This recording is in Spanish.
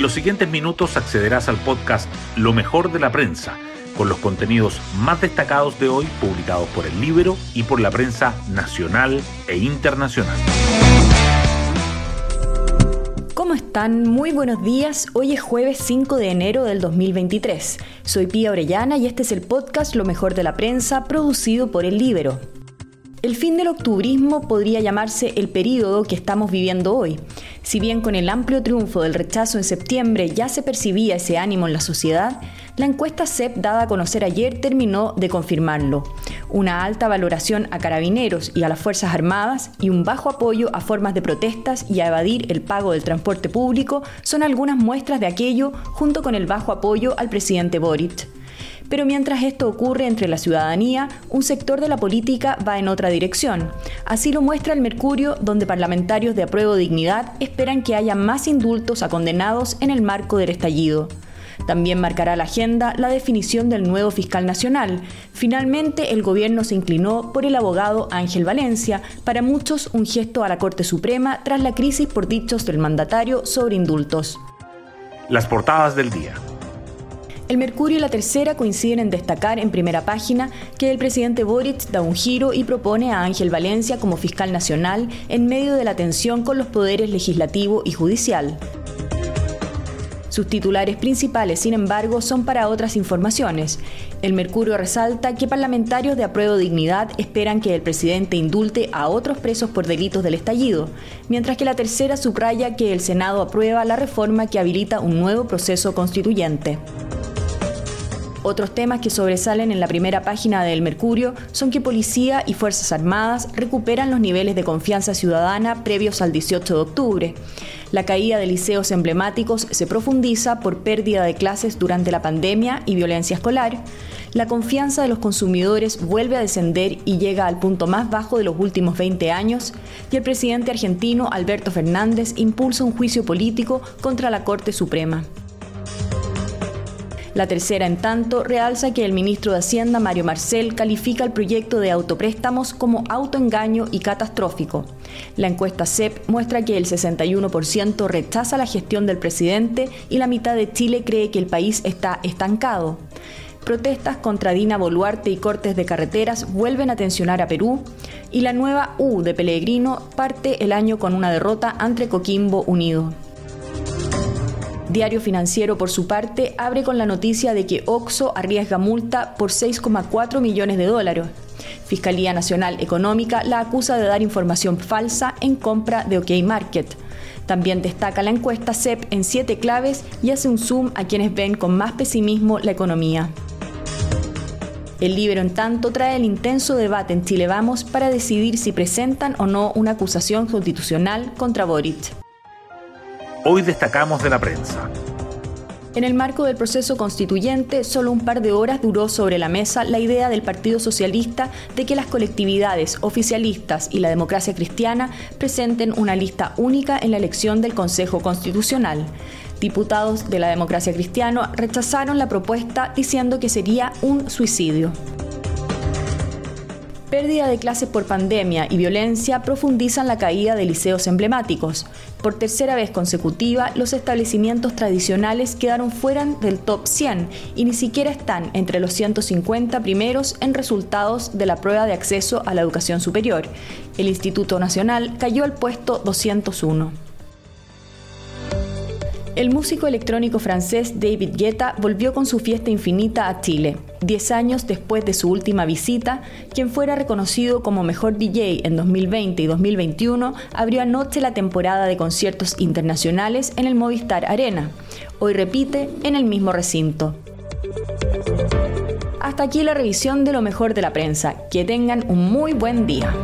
En los siguientes minutos accederás al podcast Lo mejor de la prensa, con los contenidos más destacados de hoy publicados por el libro y por la prensa nacional e internacional. ¿Cómo están? Muy buenos días. Hoy es jueves 5 de enero del 2023. Soy Pía Orellana y este es el podcast Lo mejor de la prensa producido por el Libro. El fin del octubrismo podría llamarse el período que estamos viviendo hoy. Si bien con el amplio triunfo del rechazo en septiembre ya se percibía ese ánimo en la sociedad, la encuesta CEP dada a conocer ayer terminó de confirmarlo. Una alta valoración a carabineros y a las Fuerzas Armadas y un bajo apoyo a formas de protestas y a evadir el pago del transporte público son algunas muestras de aquello junto con el bajo apoyo al presidente Boric. Pero mientras esto ocurre entre la ciudadanía, un sector de la política va en otra dirección. Así lo muestra el Mercurio, donde parlamentarios de apruebo dignidad esperan que haya más indultos a condenados en el marco del estallido. También marcará la agenda la definición del nuevo fiscal nacional. Finalmente, el gobierno se inclinó por el abogado Ángel Valencia, para muchos un gesto a la Corte Suprema tras la crisis por dichos del mandatario sobre indultos. Las portadas del día. El Mercurio y la Tercera coinciden en destacar en primera página que el presidente Boric da un giro y propone a Ángel Valencia como fiscal nacional en medio de la tensión con los poderes legislativo y judicial. Sus titulares principales, sin embargo, son para otras informaciones. El Mercurio resalta que parlamentarios de apruebo dignidad esperan que el presidente indulte a otros presos por delitos del estallido, mientras que la tercera subraya que el Senado aprueba la reforma que habilita un nuevo proceso constituyente. Otros temas que sobresalen en la primera página del Mercurio son que Policía y Fuerzas Armadas recuperan los niveles de confianza ciudadana previos al 18 de octubre. La caída de liceos emblemáticos se profundiza por pérdida de clases durante la pandemia y violencia escolar. La confianza de los consumidores vuelve a descender y llega al punto más bajo de los últimos 20 años. Y el presidente argentino Alberto Fernández impulsa un juicio político contra la Corte Suprema. La tercera, en tanto, realza que el ministro de Hacienda, Mario Marcel, califica el proyecto de autopréstamos como autoengaño y catastrófico. La encuesta CEP muestra que el 61% rechaza la gestión del presidente y la mitad de Chile cree que el país está estancado. Protestas contra Dina Boluarte y cortes de carreteras vuelven a tensionar a Perú y la nueva U de Pellegrino parte el año con una derrota ante Coquimbo Unido. Diario Financiero, por su parte, abre con la noticia de que OXO arriesga multa por 6,4 millones de dólares. Fiscalía Nacional Económica la acusa de dar información falsa en compra de OK Market. También destaca la encuesta CEP en siete claves y hace un zoom a quienes ven con más pesimismo la economía. El libro, en tanto, trae el intenso debate en Chile Vamos para decidir si presentan o no una acusación constitucional contra Boric. Hoy destacamos de la prensa. En el marco del proceso constituyente, solo un par de horas duró sobre la mesa la idea del Partido Socialista de que las colectividades oficialistas y la democracia cristiana presenten una lista única en la elección del Consejo Constitucional. Diputados de la democracia cristiana rechazaron la propuesta diciendo que sería un suicidio. Pérdida de clases por pandemia y violencia profundizan la caída de liceos emblemáticos. Por tercera vez consecutiva, los establecimientos tradicionales quedaron fuera del top 100 y ni siquiera están entre los 150 primeros en resultados de la prueba de acceso a la educación superior. El Instituto Nacional cayó al puesto 201. El músico electrónico francés David Guetta volvió con su fiesta infinita a Chile, diez años después de su última visita, quien fuera reconocido como mejor DJ en 2020 y 2021, abrió anoche la temporada de conciertos internacionales en el Movistar Arena. Hoy repite en el mismo recinto. Hasta aquí la revisión de lo mejor de la prensa. Que tengan un muy buen día.